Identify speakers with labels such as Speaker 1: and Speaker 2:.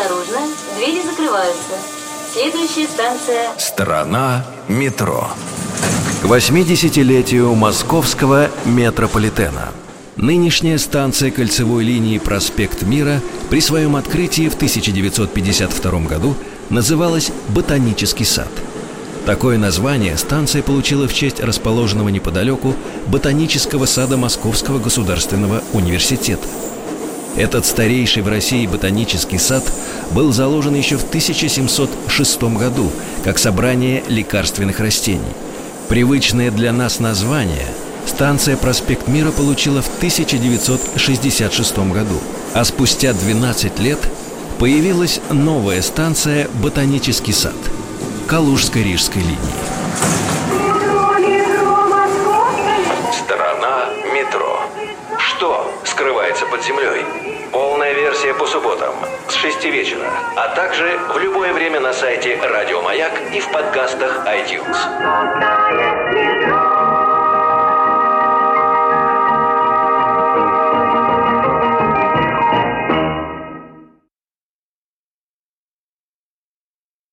Speaker 1: Осторожно, двери закрываются. Следующая станция...
Speaker 2: Страна метро. К 80-летию московского метрополитена. Нынешняя станция кольцевой линии «Проспект Мира» при своем открытии в 1952 году называлась «Ботанический сад». Такое название станция получила в честь расположенного неподалеку Ботанического сада Московского государственного университета. Этот старейший в России ботанический сад был заложен еще в 1706 году как собрание лекарственных растений. Привычное для нас название станция «Проспект Мира» получила в 1966 году, а спустя 12 лет появилась новая станция «Ботанический сад» Калужской рижской линии.
Speaker 3: Страна метро. Что скрывается под землей? Полная версия по субботам с 6 вечера, а также в любое время на сайте Радио Маяк и в подкастах iTunes.